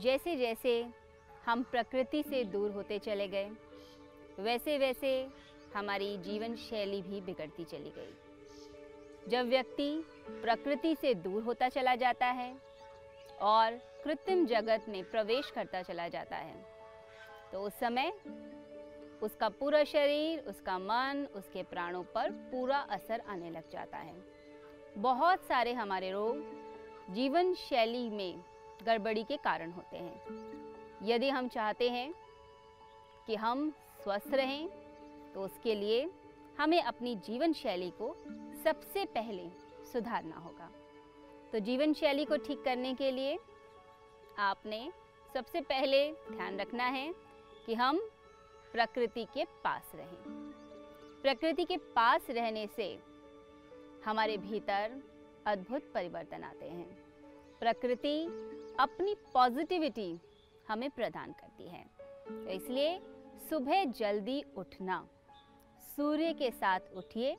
जैसे जैसे हम प्रकृति से दूर होते चले गए वैसे वैसे हमारी जीवन शैली भी बिगड़ती चली गई। जब व्यक्ति प्रकृति से दूर होता चला जाता है और कृत्रिम जगत में प्रवेश करता चला जाता है तो उस समय उसका पूरा शरीर, उसका मन, उसके प्राणों पर पूरा असर आने लग जाता है। बहुत सारे हमारे रोग जीवन शैली में गड़बड़ी के कारण होते हैं। यदि हम चाहते हैं कि हम स्वस्थ रहें तो उसके लिए हमें अपनी जीवन शैली को सबसे पहले सुधारना होगा। तो जीवन शैली को ठीक करने के लिए आपने सबसे पहले ध्यान रखना है कि हम प्रकृति के पास रहें। प्रकृति के पास रहने से हमारे भीतर अद्भुत परिवर्तन आते हैं। प्रकृति अपनी पॉजिटिविटी हमें प्रदान करती है। तो इसलिए सुबह जल्दी उठना सूर्य के साथ उठिए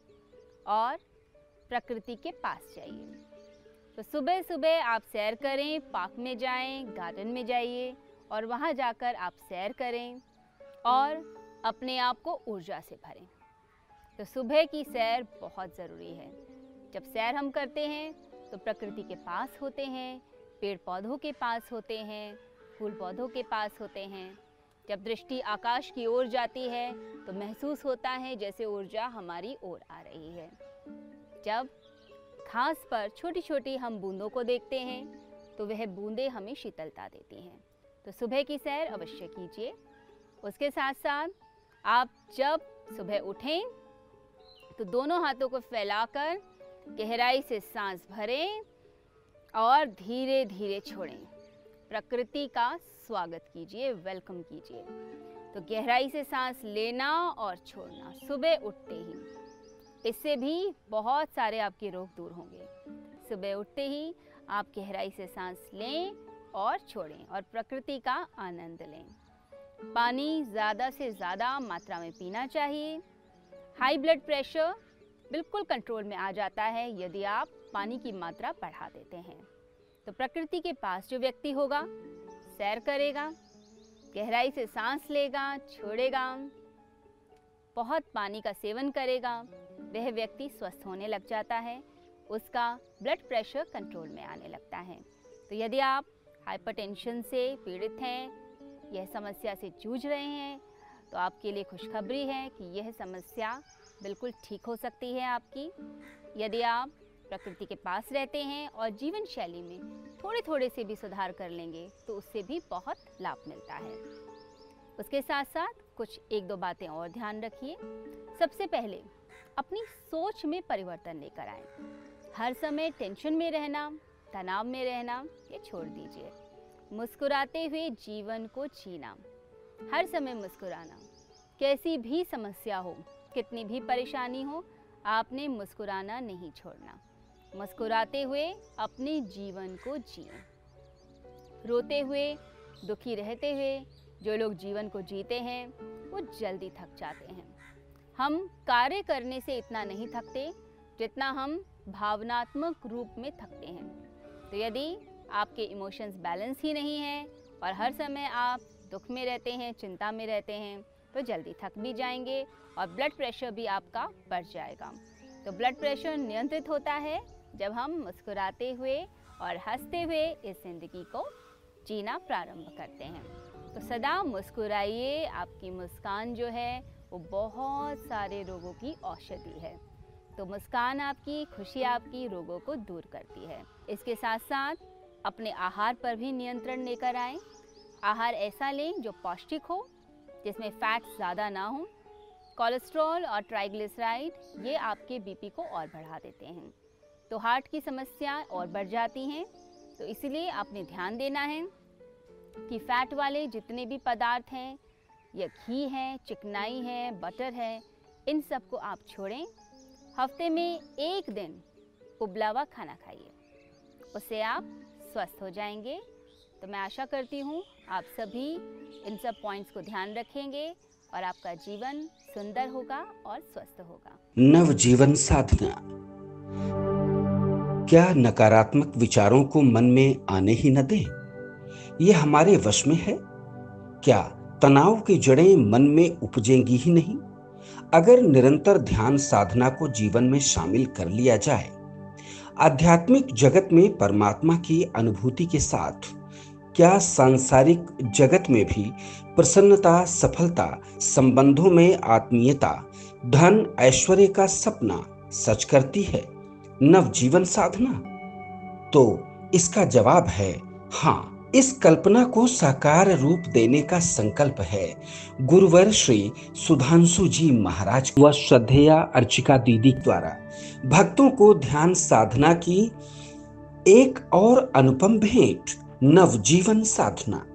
और प्रकृति के पास जाइए। तो सुबह सुबह आप सैर करें पार्क में जाएँ, गार्डन में जाइए और वहाँ जाकर आप सैर करें और अपने आप को ऊर्जा से भरें। तो सुबह की सैर बहुत ज़रूरी है। जब सैर हम करते हैं तो प्रकृति के पास होते हैं पेड़ पौधों के पास होते हैं फूल पौधों के पास होते हैं। जब दृष्टि आकाश की ओर जाती है तो महसूस होता है जैसे ऊर्जा हमारी ओर आ रही है। जब घास पर छोटी छोटी हम बूंदों को देखते हैं तो वह बूंदें हमें शीतलता देती हैं। तो सुबह की सैर अवश्य कीजिए। उसके साथ साथ आप जब सुबह उठें तो दोनों हाथों को फैलाकर गहराई से सांस भरें और धीरे धीरे छोड़ें। प्रकृति का स्वागत कीजिए वेलकम कीजिए। तो गहराई से सांस लेना और छोड़ना, सुबह उठते ही। इससे भी बहुत सारे आपके रोग दूर होंगे। सुबह उठते ही आप गहराई से सांस लें और छोड़ें और प्रकृति का आनंद लें। पानी ज़्यादा से ज़्यादा मात्रा में पीना चाहिए। हाई ब्लड प्रेशर बिल्कुल कंट्रोल में आ जाता है यदि आप पानी की मात्रा बढ़ा देते हैं। तो प्रकृति के पास जो व्यक्ति होगा, सैर करेगा, गहराई से सांस लेगा, छोड़ेगा, बहुत पानी का सेवन करेगा, वह व्यक्ति स्वस्थ होने लग जाता है, उसका ब्लड प्रेशर कंट्रोल में आने लगता है। तो यदि आप हाइपरटेंशन से पीड़ित हैं, यह समस्या से जूझ रहे हैं तो आपके लिए खुशखबरी है कि यह समस्या बिल्कुल ठीक हो सकती है आपकी। यदि आप प्रकृति के पास रहते हैं और जीवन शैली में थोड़े थोड़े से भी सुधार कर लेंगे तो उससे भी बहुत लाभ मिलता है। उसके साथ साथ कुछ एक दो बातें और ध्यान रखिए। सबसे पहले, अपनी सोच में परिवर्तन लेकर आए। हर समय टेंशन में रहना, तनाव में रहना, ये छोड़ दीजिए। मुस्कुराते हुए जीवन को जीना। हर समय मुस्कुराना। कैसी भी समस्या हो कितनी भी परेशानी हो, आपने मुस्कुराना नहीं छोड़ना। मुस्कुराते हुए अपने जीवन को जिए। रोते हुए, दुखी रहते हुए, जो लोग जीवन को जीते हैं, वो जल्दी थक जाते हैं। हम कार्य करने से इतना नहीं थकते, जितना हम भावनात्मक रूप में थकते हैं। तो यदि आपके इमोशंस बैलेंस ही नहीं है और हर समय आप दुख में रहते हैं, चिंता में रहते हैं तो जल्दी थक भी जाएँगे और ब्लड प्रेशर भी आपका बढ़ जाएगा। तो ब्लड प्रेशर नियंत्रित होता है जब हम मुस्कुराते हुए और हँसते हुए इस ज़िंदगी को जीना प्रारंभ करते हैं। तो सदा मुस्कुराइए, आपकी मुस्कान जो है वो बहुत सारे रोगों की औषधि है। तो मुस्कान आपकी, खुशी आपकी रोगों को दूर करती है। इसके साथ साथ अपने आहार पर भी नियंत्रण लेकर आएँ। आहार ऐसा लें जो पौष्टिक हो, जिसमें फैट ज़्यादा ना हो कोलेस्ट्रॉल और ट्राइग्लिसराइड, ये आपके बीपी को और बढ़ा देते हैं। तो हार्ट की समस्या और बढ़ जाती हैं तो इसलिए आपने ध्यान देना है कि फैट वाले जितने भी पदार्थ हैं, या घी है, चिकनाई है, बटर है, इन सबको आप छोड़ें। हफ़्ते में एक दिन उबला हुआ खाना खाइए। उससे आप स्वस्थ हो जाएँगे। तो मैं आशा करती हूँ आप सभी इन सब पॉइंट्स को ध्यान रखेंगे। और आपका जीवन सुंदर होगा और स्वस्थ होगा। नव जीवन साधना। क्या नकारात्मक विचारों को मन में आने ही न दें? ये हमारे वश में है। क्या तनाव की जड़ें मन में उपजेंगी ही नहीं? अगर निरंतर ध्यान साधना को जीवन में शामिल कर लिया जाए, आध्यात्मिक जगत में परमात्मा की अनुभूति के साथ, क्या सांसारिक जगत में भी प्रसन्नता, सफलता, संबंधों में आत्मीयता, धन, ऐश्वर्य का सपना सच करती है नवजीवन साधना। तो इसका जवाब है हाँ इस कल्पना को साकार रूप देने का संकल्प है। गुरुवर श्री सुधांशु जी महाराज व श्रद्धेया अर्चिका दीदी द्वारा भक्तों को ध्यान साधना की एक और अनुपम भेंट, नवजीवन साधना।